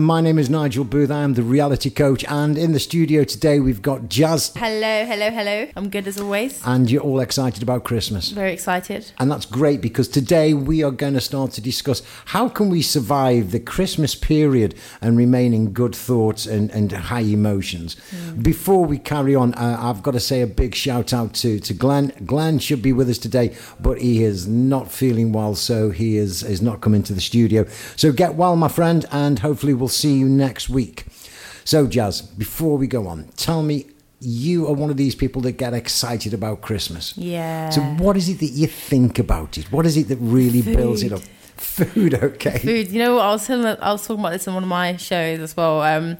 My name is Nigel Booth. I am the reality coach, and in the studio today we've got Jas, Hello, hello, hello. I'm good as always. and you're all excited about Christmas. Very excited. And that's great because today we are going to start to discuss how can we survive the Christmas period and remain in good thoughts and, and high emotions. Before we carry on, uh, I've got to say a big shout out to, to Glenn. Glenn should be with us today, but he is not feeling well, so he is, is not coming to the studio. So get well, my friend, and hopefully we'll see you next week. So, Jas, before we go on, tell me. You are one of these people that get excited about Christmas. Yeah. So, what is it that you think about it? What is it that really builds it up? Food, okay. Food. You know what? I was telling, I was talking about this in one of my shows as well. Um,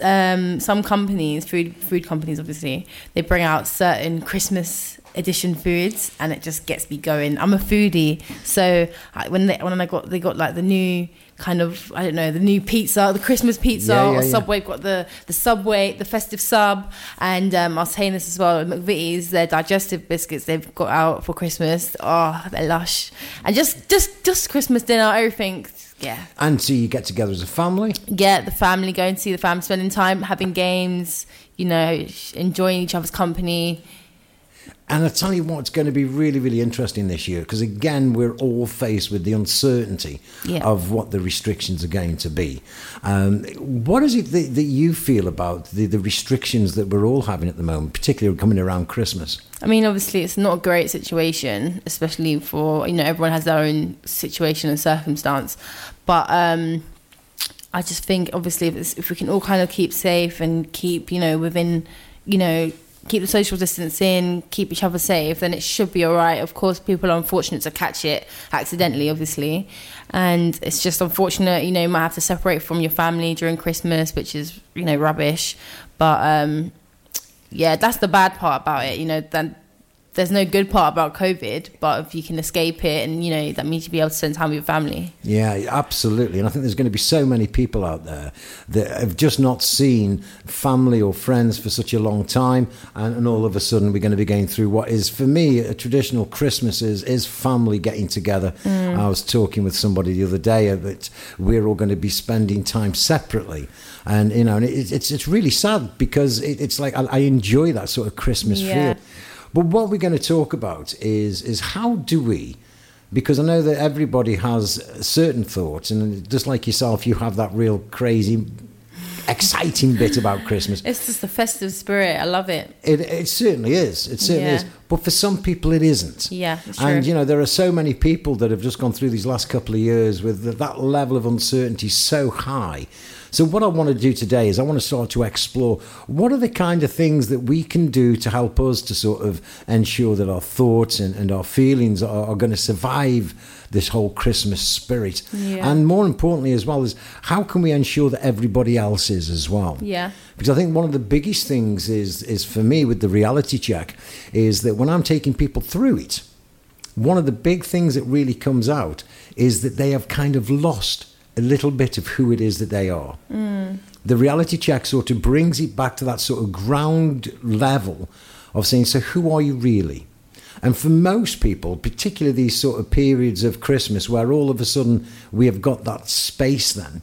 um, some companies, food food companies, obviously, they bring out certain Christmas edition foods, and it just gets me going. I'm a foodie, so I, when they when I got they got like the new kind of I don't know the new pizza, the Christmas pizza, Yeah, yeah, or yeah. Subway got the the Subway, the festive sub, and um, I was saying this as well. McVitie's their digestive biscuits they've got out for Christmas. Oh, they're lush, and just just just Christmas dinner, everything. Yeah, And so you get together as a family. Yeah, the family, going to see the family, spending time, having games. You know, enjoying each other's company. And I tell you what's going to be really, really interesting this year because again, we're all faced with the uncertainty Yeah. of what the restrictions are going to be. Um, what is it that, that you feel about the, the restrictions that we're all having at the moment, particularly coming around Christmas? I mean, obviously, it's not a great situation, especially for you know everyone has their own situation and circumstance. But um, I just think, obviously, if, it's, if we can all kind of keep safe and keep you know within you know keep the social distancing, keep each other safe, then it should be all right. Of course, people are unfortunate to catch it accidentally, obviously, and it's just unfortunate. You know, you might have to separate from your family during Christmas, which is you know rubbish. But um, yeah, that's the bad part about it. You know, then there's no good part about COVID, but if you can escape it, and you know, that means you'll be able to spend time with your family. Yeah, absolutely. And I think there's going to be so many people out there that have just not seen family or friends for such a long time. And, and all of a sudden, we're going to be going through what is, for me, a traditional Christmas is, is family getting together. Mm. I was talking with somebody the other day that we're all going to be spending time separately. And, you know, and it, it's, it's really sad because it, it's like I, I enjoy that sort of Christmas Yeah. feel. But what we're going to talk about is is how do we because I know that everybody has certain thoughts and just like yourself you have that real crazy exciting bit about Christmas. It's just the festive spirit. I love it. It, it certainly is. It certainly Yeah. is. But for some people, it isn't. Yeah, And you know, there are so many people that have just gone through these last couple of years with that level of uncertainty so high. So what I want to do today is I want to start to explore what are the kind of things that we can do to help us to sort of ensure that our thoughts and, and our feelings are, are going to survive this whole Christmas spirit. Yeah. And more importantly as well is how can we ensure that everybody else is as well? Yeah. Because I think one of the biggest things is is for me with the reality check is that when I'm taking people through it, one of the big things that really comes out is that they have kind of lost a little bit of who it is that they are. Hmm. The reality check sort of brings it back to that sort of ground level of saying, so who are you really? And for most people, particularly these sort of periods of Christmas where all of a sudden we have got that space then,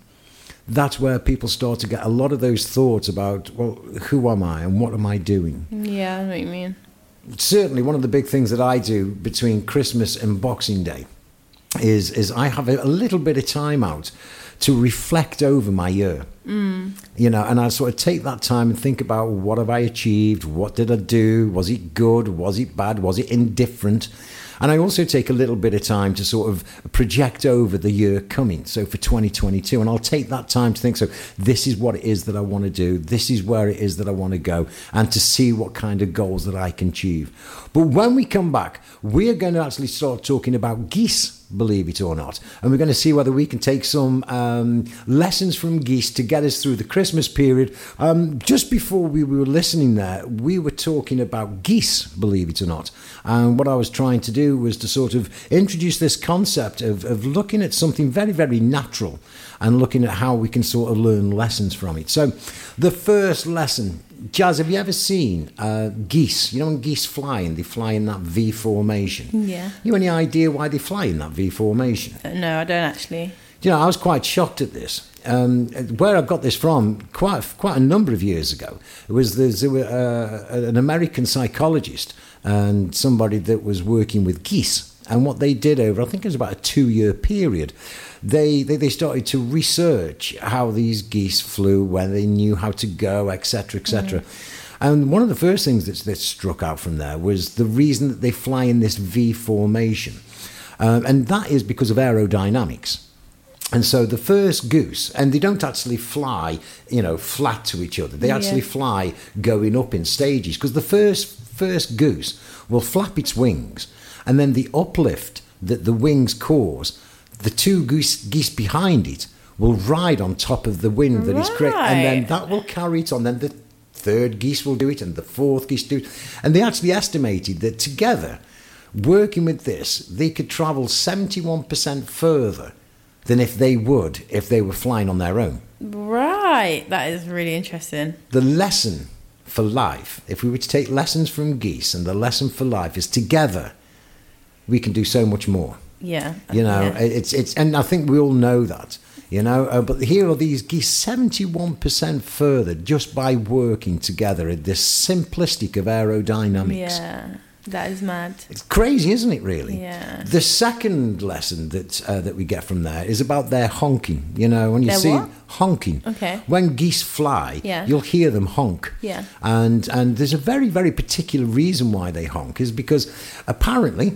that's where people start to get a lot of those thoughts about, well, who am I and what am I doing? Yeah, I know what you mean. certainly one of the big things that I do between Christmas and Boxing Day is is I have a, little bit of time out to reflect over my year. Mm. You know, and I sort of take that time and think about what have I achieved, what did I do, was it good, was it bad, was it indifferent? And I also take a little bit of time to sort of project over the year coming. So for 2022, and I'll take that time to think. So this is what it is that I want to do. This is where it is that I want to go, and to see what kind of goals that I can achieve. But when we come back, we're going to actually start talking about geese believe it or not. And we're going to see whether we can take some um, lessons from geese to get us through the Christmas period. Um, just before we were listening there, we were talking about geese, believe it or not. And what I was trying to do was to sort of introduce this concept of, of looking at something very, very natural and looking at how we can sort of learn lessons from it. So, the first lesson Jas, have you ever seen uh, geese? You know, when geese fly and they fly in that V formation. Yeah. You any idea why they fly in that V formation? Uh, No, I don't actually. You know, I was quite shocked at this. um, where I got this from quite quite a number of years ago was there's there were, uh, an American psychologist and somebody that was working with geese. And what they did over, I think it was about a two year period, they, they, they started to research how these geese flew, where they knew how to go, etc., etc. And one of the first things that, that struck out from there was the reason that they fly in this V formation. Um, and that is because of aerodynamics. And so the first goose, and they don't actually fly, you know, flat to each other. They actually fly going up in stages because the first first goose will flap its wings, and then the uplift that the wings cause, the two goose geese behind it will ride on top of the wind that is created, and then that will carry it on. Then the third geese will do it, and the fourth geese do it, and they actually estimated that together, working with this, they could travel seventy-one percent further than if they would if they were flying on their own. Right. That is really interesting. The lesson for life, if we were to take lessons from geese, and the lesson for life is together, we can do so much more. Yeah. You know, Yeah. it's it's, and I think we all know that. You know, uh, but here are these geese seventy-one percent further just by working together in this simplistic of aerodynamics. Yeah. That is mad. It's crazy, isn't it? Really. Yeah. The second lesson that uh, that we get from there is about their honking. You know, when you Their see what? honking. Okay. When geese fly, Yeah. you'll hear them honk. Yeah. And and there's a very very particular reason why they honk is because apparently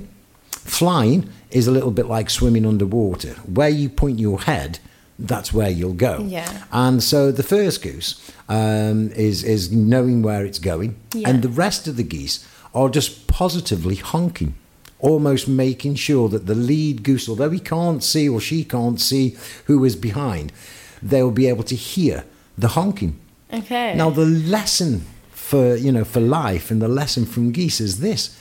flying is a little bit like swimming underwater. Where you point your head, that's where you'll go. Yeah. And so the first goose um, is is knowing where it's going, Yeah. and the rest of the geese are just positively honking, almost making sure that the lead goose, although he can't see or she can't see who is behind, they'll be able to hear the honking. Okay. Now the lesson for you know for life and the lesson from geese is this: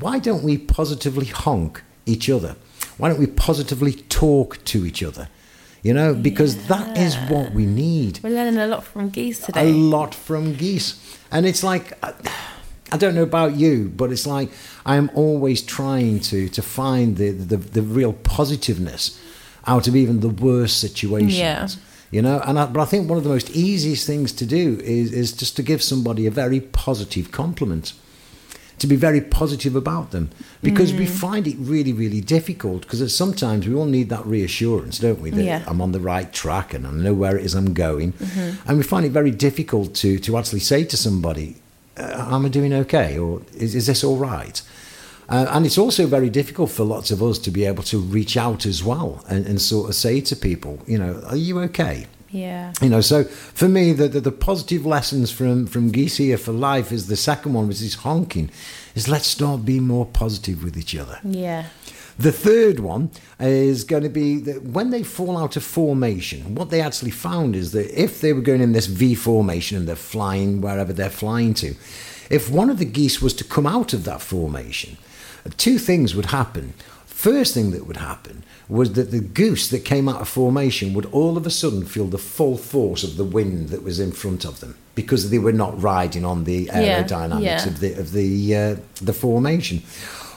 why don't we positively honk each other? Why don't we positively talk to each other? You know, because that is what we need. We're learning a lot from geese today. A lot from geese, and it's like. I, I don't know about you, but it's like I am always trying to to find the the, the real positiveness out of even the worst situations. Yeah. You know, and I, but I think one of the most easiest things to do is is just to give somebody a very positive compliment, to be very positive about them, because we Mm. find it really really difficult because sometimes we all need that reassurance, don't we? That Yeah. I'm on the right track and I know where it is I'm going, Mm-hmm. and we find it very difficult to to actually say to somebody, uh, "Am I doing okay?" or "Is is this all right?" Uh, and it's also very difficult for lots of us to be able to reach out as well and, and sort of say to people, you know, are you okay? Yeah. You know, so for me, the, the, the positive lessons from, from Geese here for life is the second one, which is honking, is let's start being more positive with each other. Yeah. The third one is going to be that when they fall out of formation, what they actually found is that if they were going in this V formation and they're flying wherever they're flying to, if one of the geese was to come out of that formation, two things would happen. First thing that would happen was that the goose that came out of formation would all of a sudden feel the full force of the wind that was in front of them because they were not riding on the Yeah, aerodynamics yeah. of the of the uh, the formation.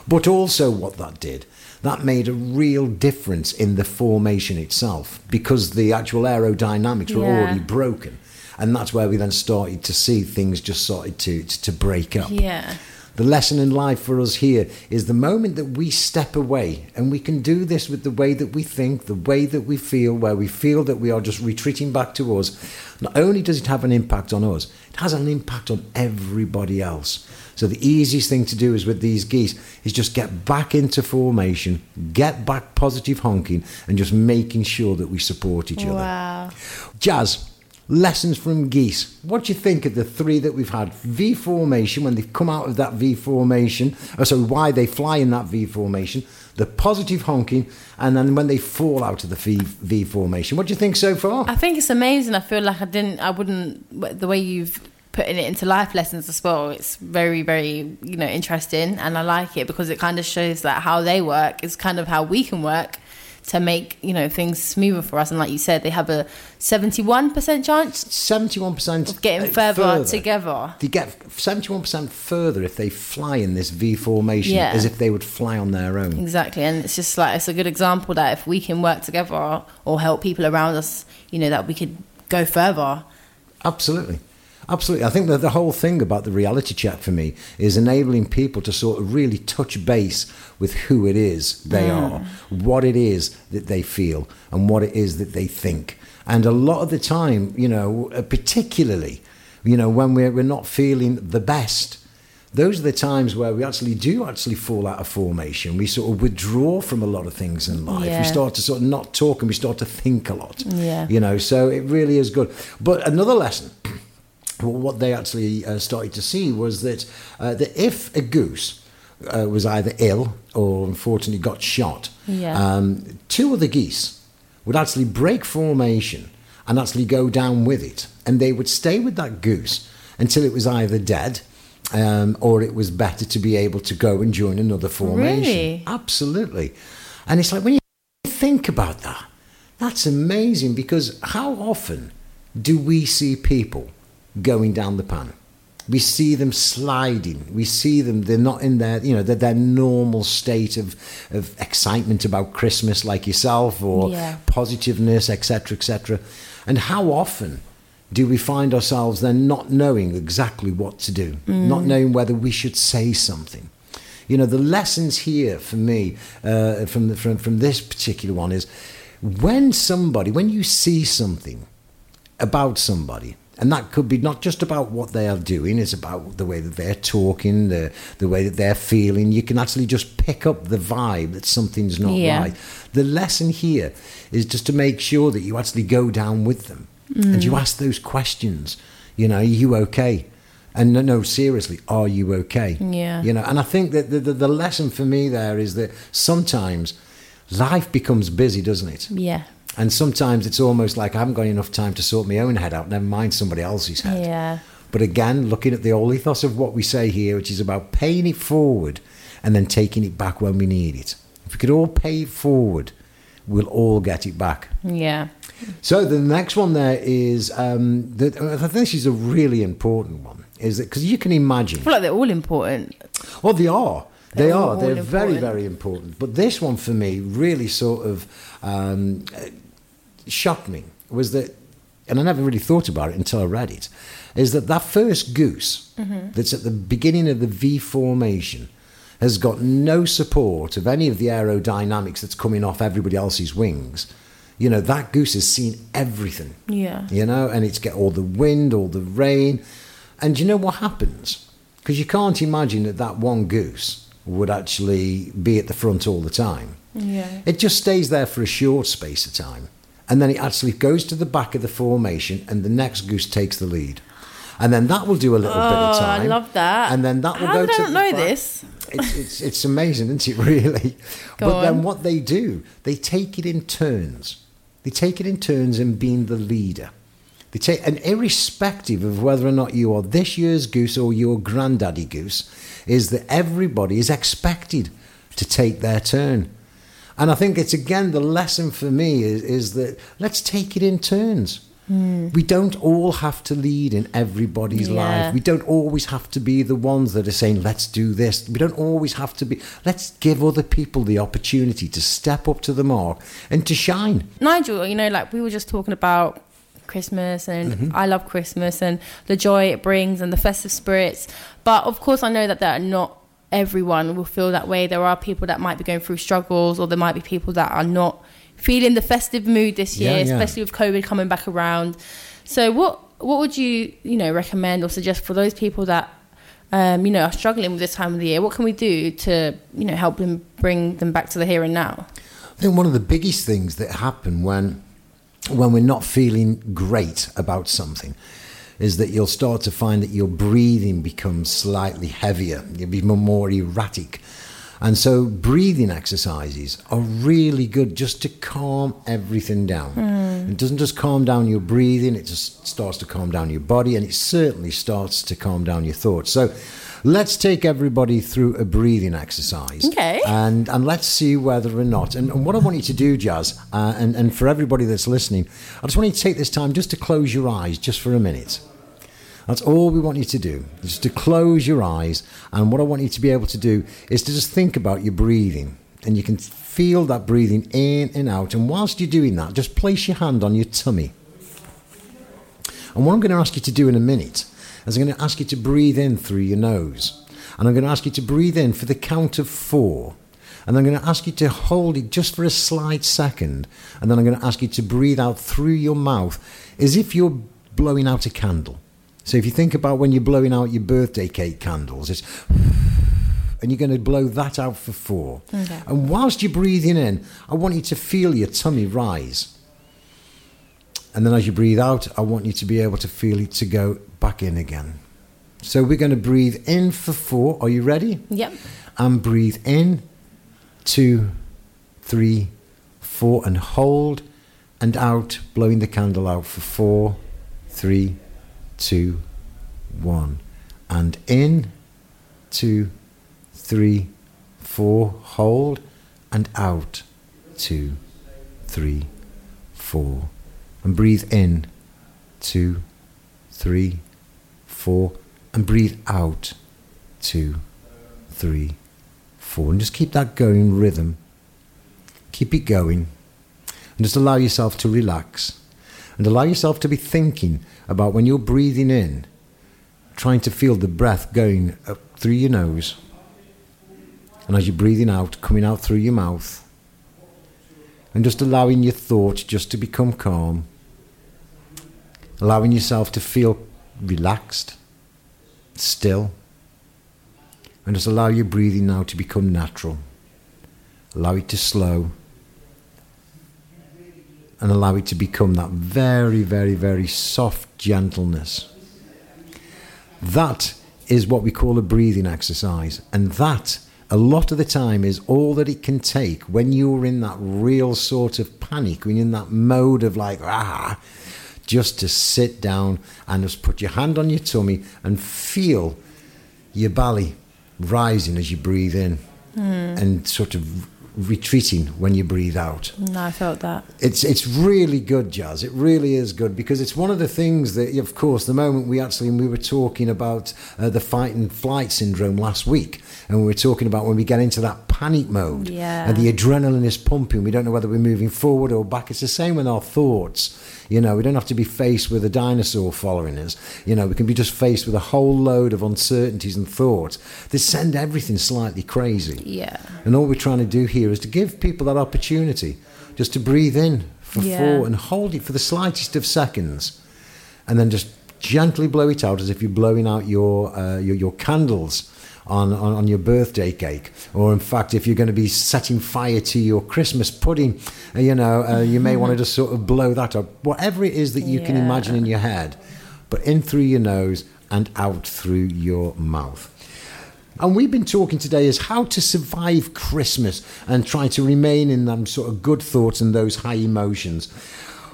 But also, what that did, that made a real difference in the formation itself because the actual aerodynamics were Yeah. already broken, and that's where we then started to see things just started to to, to break up. Yeah. The lesson in life for us here is the moment that we step away, and we can do this with the way that we think, the way that we feel, where we feel that we are just retreating back to us. Not only does it have an impact on us, it has an impact on everybody else. So the easiest thing to do is with these geese is just get back into formation, get back positive honking, and just making sure that we support each other. Wow. Jas, lessons from geese. What do you think of the three that we've had? V formation, when they've come out of that V formation, oh, sorry, why they fly in that V formation, the positive honking, and then when they fall out of the V, v formation. What do you think so far? I think it's amazing. I feel like I didn't, I wouldn't, the way you've putting it into life lessons as well, it's very, very, you know, interesting. And I like it because it kind of shows that how they work is kind of how we can work to make you know things smoother for us. And like you said, they have a seventy-one percent chance Seventy-one percent of getting uh, further, together. They get seventy-one percent further if they fly in this V formation, Yeah. as if they would fly on their own. Exactly, and it's just like it's a good example that if we can work together or help people around us, you know, that we could go further. Absolutely. Absolutely. I think that the whole thing about the reality check for me is enabling people to sort of really touch base with who it is they are, what it is that they feel, and what it is that they think. And a lot of the time, you know, uh, particularly, you know, when we're, we're not feeling the best, those are the times where we actually do actually fall out of formation. We sort of withdraw from a lot of things in life. Yeah. We start to sort of not talk and we start to think a lot. Yeah. You know, so it really is good. But another lesson well, what they actually uh, started to see was that, uh, that if a goose uh, was either ill or unfortunately got shot, Yeah. um, two other geese would actually break formation and actually go down with it. And they would stay with that goose until it was either dead um, or it was better to be able to go and join another formation. Really? Absolutely. And it's like when you think about that, that's amazing because how often do we see people going down the pan? We see them sliding. We see them, they're not in their, you know, their, their normal state of, of excitement about Christmas like yourself or Yeah. positiveness, etc., etc. And how often do we find ourselves then not knowing exactly what to do, not knowing whether we should say something? You know, the lessons here for me uh, from, the, from, from this particular one is when somebody, when you see something about somebody, and that could be not just about what they are doing, it's about the way that they're talking, the, the way that they're feeling. You can actually just pick up the vibe that something's not Yeah. right. The lesson here is just to make sure that you actually go down with them and you mm. ask those questions. You know, are you okay? And no, no, seriously, are you okay? Yeah. You know, and I think that the, the, the lesson for me there is that sometimes life becomes busy, doesn't it? Yeah, And sometimes it's almost like I haven't got enough time to sort my own head out, never mind somebody else's head. yeah, But again, looking at the whole ethos of what we say here, which is about paying it forward and then taking it back when we need it. If we could all pay it forward, we'll all get it back. yeah, So the next one there is, um, the, I think this is a really important one, is that because you can imagine I feel like they're all important. well, they are. They They're are. all They're very, very important. But this one for me really sort of um, shocked me was that, and I never really thought about it until I read it, is that that first goose Mm-hmm. that's at the beginning of the V formation has got no support of any of the aerodynamics that's coming off everybody else's wings. You know, that goose has seen everything Yeah, you know, and it's get all the wind, all the rain. And you know what happens? Because you can't imagine that that one goose would actually be at the front all the time. yeah, It just stays there for a short space of time. And then it actually goes to the back of the formation, and the next goose takes the lead. And then that will do a little bit of time. Oh, I love that. And then that will How go did I to not know back. this? It's, it's, it's amazing, isn't it, really? Go but then what they do, they take it in turns. They take it in turns in being the leader. They take, and irrespective of whether or not you are this year's goose or your granddaddy goose, is that everybody is expected to take their turn. And I think it's again the lesson for me is, is that let's take it in turns. Hmm. We don't all have to lead in everybody's Yeah. life. We don't always have to be the ones that are saying, let's do this. We don't always have to be. Let's give other people the opportunity to step up to the mark and to shine. Nigel, you know, like we were just talking about Christmas and I love Christmas and the joy it brings and the festive spirits. But of course, I know that that not everyone will feel that way. There are people that might be going through struggles, or there might be people that are not feeling the festive mood this year, Yeah, yeah. especially with COVID coming back around. So, what what would you you know recommend or suggest for those people that um, you know are struggling with this time of the year? What can we do to you know help them bring them back to the here and now? I think one of the biggest things that happen when when we're not feeling great about something is that you'll start to find that your breathing becomes slightly heavier, you'll be more erratic. And so breathing exercises are really good just to calm everything down. Hmm. It doesn't just calm down your breathing, it just starts to calm down your body and it certainly starts to calm down your thoughts. So let's take everybody through a breathing exercise. Okay. And, and let's see whether or not. And, and what I want you to do, Jas, uh, and, and for everybody that's listening, I just want you to take this time just to close your eyes just for a minute. That's all we want you to do, just to close your eyes. And what I want you to be able to do is to just think about your breathing. And you can feel that breathing in and out. And whilst you're doing that, just place your hand on your tummy. And what I'm going to ask you to do in a minute is I'm going to ask you to breathe in through your nose. And I'm going to ask you to breathe in for the count of four. And I'm going to ask you to hold it just for a slight second. And then I'm going to ask you to breathe out through your mouth as if you're blowing out a candle. So if you think about when you're blowing out your birthday cake candles, it's and you're going to blow that out for four. Okay. And whilst you're breathing in, I want you to feel your tummy rise. And then as you breathe out, I want you to be able to feel it to go back in again. So we're going to breathe in for four. Are you ready? Yep. And breathe in, two, three, four, and hold, and out, blowing the candle out for four, three, two, one. And in, two, three, four, hold, and out, two, three, four. And breathe in, two, three, four, and breathe out, two, three, four. And just keep that going rhythm. Keep it going. And just allow yourself to relax. And allow yourself to be thinking about when you're breathing in, trying to feel the breath going up through your nose. And as you're breathing out, coming out through your mouth. And just allowing your thoughts just to become calm. Allowing yourself to feel relaxed, still. And just allow your breathing now to become natural. Allow it to slow. And allow it to become that very, very, very soft gentleness. That is what we call a breathing exercise. And that, a lot of the time, is all that it can take when you're in that real sort of panic, when you're in that mode of like, ah, just to sit down and just put your hand on your tummy and feel your belly rising as you breathe in and sort of retreating when you breathe out. No, I felt that. It's it's really good, Jas. It really is good because it's one of the things that, of course, the moment we actually we were talking about uh, the fight and flight syndrome last week, and we were talking about when we get into that panic mode, Yeah. and the adrenaline is pumping. We don't know whether we're moving forward or back. It's the same with our thoughts. You know, we don't have to be faced with a dinosaur following us. You know, we can be just faced with a whole load of uncertainties and thoughts that send everything slightly crazy. Yeah. And all we're trying to do here is to give people that opportunity just to breathe in for Yeah. four and hold it for the slightest of seconds, and then just gently blow it out as if you're blowing out your uh, your, your candles. On, on, on your birthday cake, or in fact, if you're going to be setting fire to your Christmas pudding, uh, you know, uh, you may want to just sort of blow that up. Whatever it is that you can imagine in your head, but in through your nose and out through your mouth. And we've been talking today is how to survive Christmas and try to remain in them sort of good thoughts and those high emotions.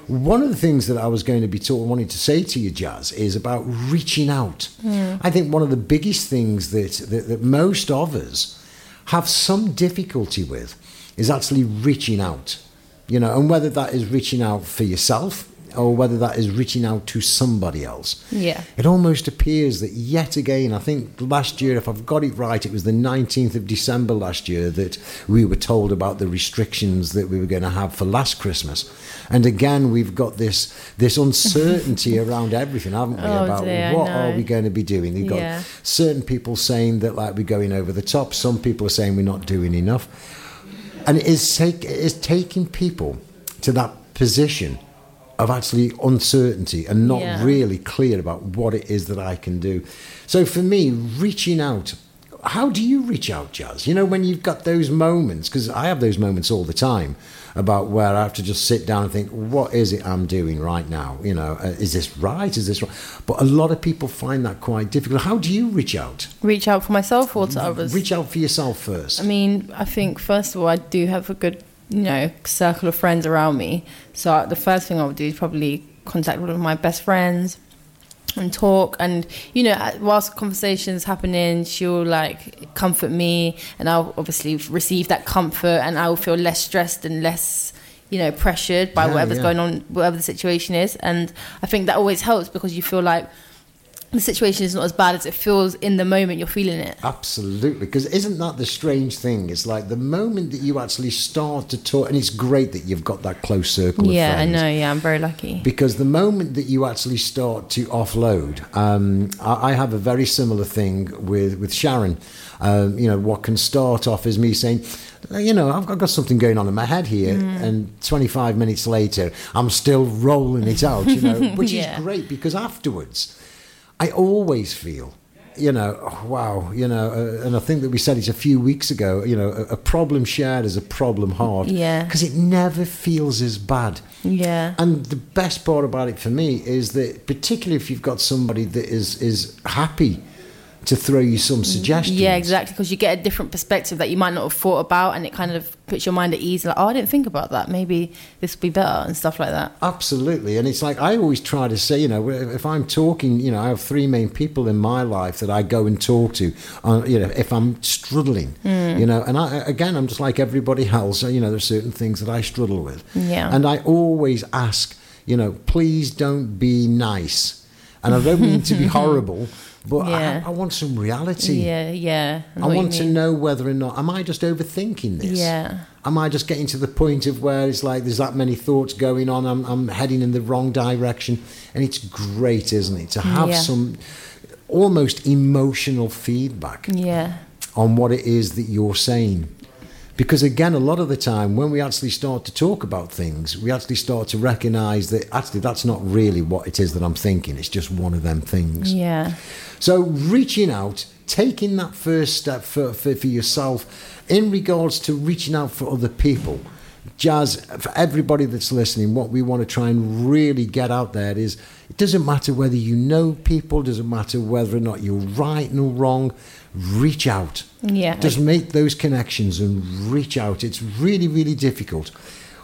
One of the things that I was going to be taught, wanting to say to you, Jas, is about reaching out. Hmm. I think one of the biggest things that, that, that most of us have some difficulty with is actually reaching out. You know, and whether that is reaching out for yourself or whether that is reaching out to somebody else. Yeah. It almost appears that yet again, I think last year, if I've got it right, it was the 19th of December last year that we were told about the restrictions that we were going to have for last Christmas. And again, we've got this this uncertainty around everything, haven't we? Oh, about dear, what are we going to be doing? You've got Yeah. certain people saying that like we're going over the top. Some people are saying we're not doing enough. And it is, take, it is taking people to that position of actually uncertainty and not Yeah. really clear about what it is that I can do. So for me, reaching out, how do you reach out, Jas? You know, when you've got those moments, because I have those moments all the time about where I have to just sit down and think, what is it I'm doing right now? You know, uh, is this right? Is this right? But a lot of people find that quite difficult. How do you reach out? Reach out for myself or to others? Reach out for yourself first. I mean, I think first of all, I do have a good, you know, circle of friends around me. So the first thing I would do is probably contact one of my best friends and talk and you know whilst conversations happening she'll like comfort me and i'll obviously receive that comfort and i'll feel less stressed and less you know pressured by Yeah, whatever's yeah. going on whatever the situation is and i think that always helps because you feel like the situation is not as bad as it feels in the moment you're feeling it Absolutely, because isn't that the strange thing? It's like the moment that you actually start to talk, and it's great that you've got that close circle of yeah i know yeah i'm very lucky Because the moment that you actually start to offload, um, I, I have a very similar thing with with Sharon. Um, you know, what can start off as me saying, you know, I've got, I've got something going on in my head here, Mm. and 25 minutes later, I'm still rolling it out. You know, which Yeah. is great because afterwards, I always feel. You know, oh, wow. You know, uh, and I think that we said it a few weeks ago. You know, a, a problem shared is a problem halved. Yeah. because it never feels as bad. yeah And the best part about it for me is that, particularly if you've got somebody that is is happy to throw you some suggestions. Yeah, exactly. Because you get a different perspective that you might not have thought about, and it kind of puts your mind at ease. Like, oh, I didn't think about that. Maybe this would be better and stuff like that. Absolutely, and it's like I always try to say, you know, if I'm talking, you know, I have three main people in my life that I go and talk to, uh, you know, if I'm struggling, Hmm. you know, and I again, I'm just like everybody else, you know, there's certain things that I struggle with, Yeah. and I always ask, you know, please don't be nice, and I don't mean to be horrible, but Yeah. I, I want some reality. Yeah, yeah. know I want to know whether or not am I just overthinking this? Yeah. Am I just getting to the point of where it's like there's that many thoughts going on? I'm, I'm heading in the wrong direction, and it's great, isn't it, to have Yeah. some almost emotional feedback Yeah. on what it is that you're saying. Because again, a lot of the time, when we actually start to talk about things, we actually start to recognize that actually that's not really what it is that I'm thinking. It's just one of them things. Yeah. So reaching out, taking that first step for, for, for yourself in regards to reaching out for other people. Jas, for everybody that's listening, what we want to try and really get out there is it doesn't matter whether you know people, doesn't matter whether or not you're right or wrong, reach out. Yeah. Just make those connections and reach out. It's really, really difficult.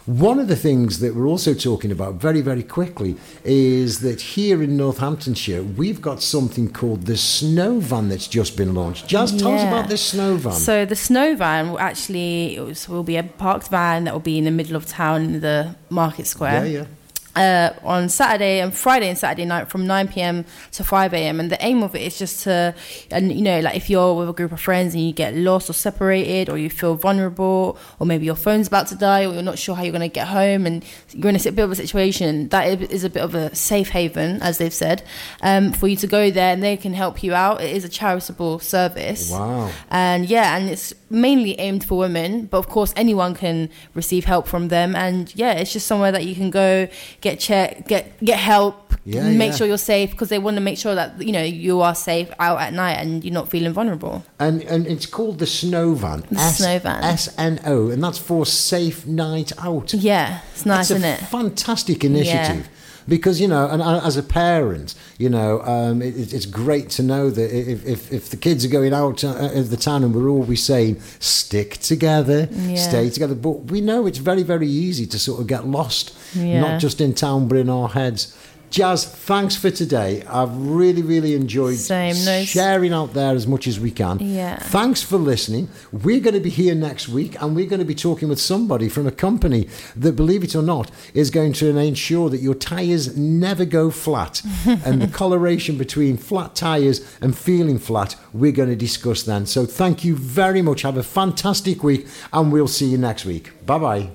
One of the things that we're also talking about very, very quickly is that here in Northamptonshire, we've got something called the Snow Van that's just been launched. Jas, tell us about this Snow Van. So the snow van will actually it was- will be a parked van that will be in the middle of town in the market square. yeah, yeah. Uh, on Saturday and Friday and Saturday night from 9 p.m. to 5 a.m. And the aim of it is just to, and you know, like if you're with a group of friends and you get lost or separated or you feel vulnerable or maybe your phone's about to die or you're not sure how you're going to get home and you're in a bit of a situation, that is a bit of a safe haven, as they've said, um, for you to go there and they can help you out. It is a charitable service. Wow. And yeah, and it's mainly aimed for women, but of course anyone can receive help from them. And yeah, it's just somewhere that you can go get check, get get help, Yeah, make yeah. sure you're safe because they want to make sure that you know you are safe out at night and you're not feeling vulnerable. And, and it's called the Snow Van. The Snow Van. S N O, and that's for Safe Night Out. Yeah, it's nice, it's isn't a it? fantastic initiative. Because you know, and uh, as a parent, you know, um, it, it- it's great to know that if, if, if the kids are going out uh, of the town, and we're always saying stick together, Yeah. stay together, but we know it's very very easy to sort of get lost, Yeah. not just in town but in our heads. Jas, thanks for today. I've really, really enjoyed Same, no- sharing out there as much as we can. Yeah. Thanks for listening. We're going to be here next week and we're going to be talking with somebody from a company that, believe it or not, is going to ensure that your tyres never go flat. and the coloration between flat tyres and feeling flat, we're going to discuss then. So thank you very much. Have a fantastic week and we'll see you next week. Bye bye.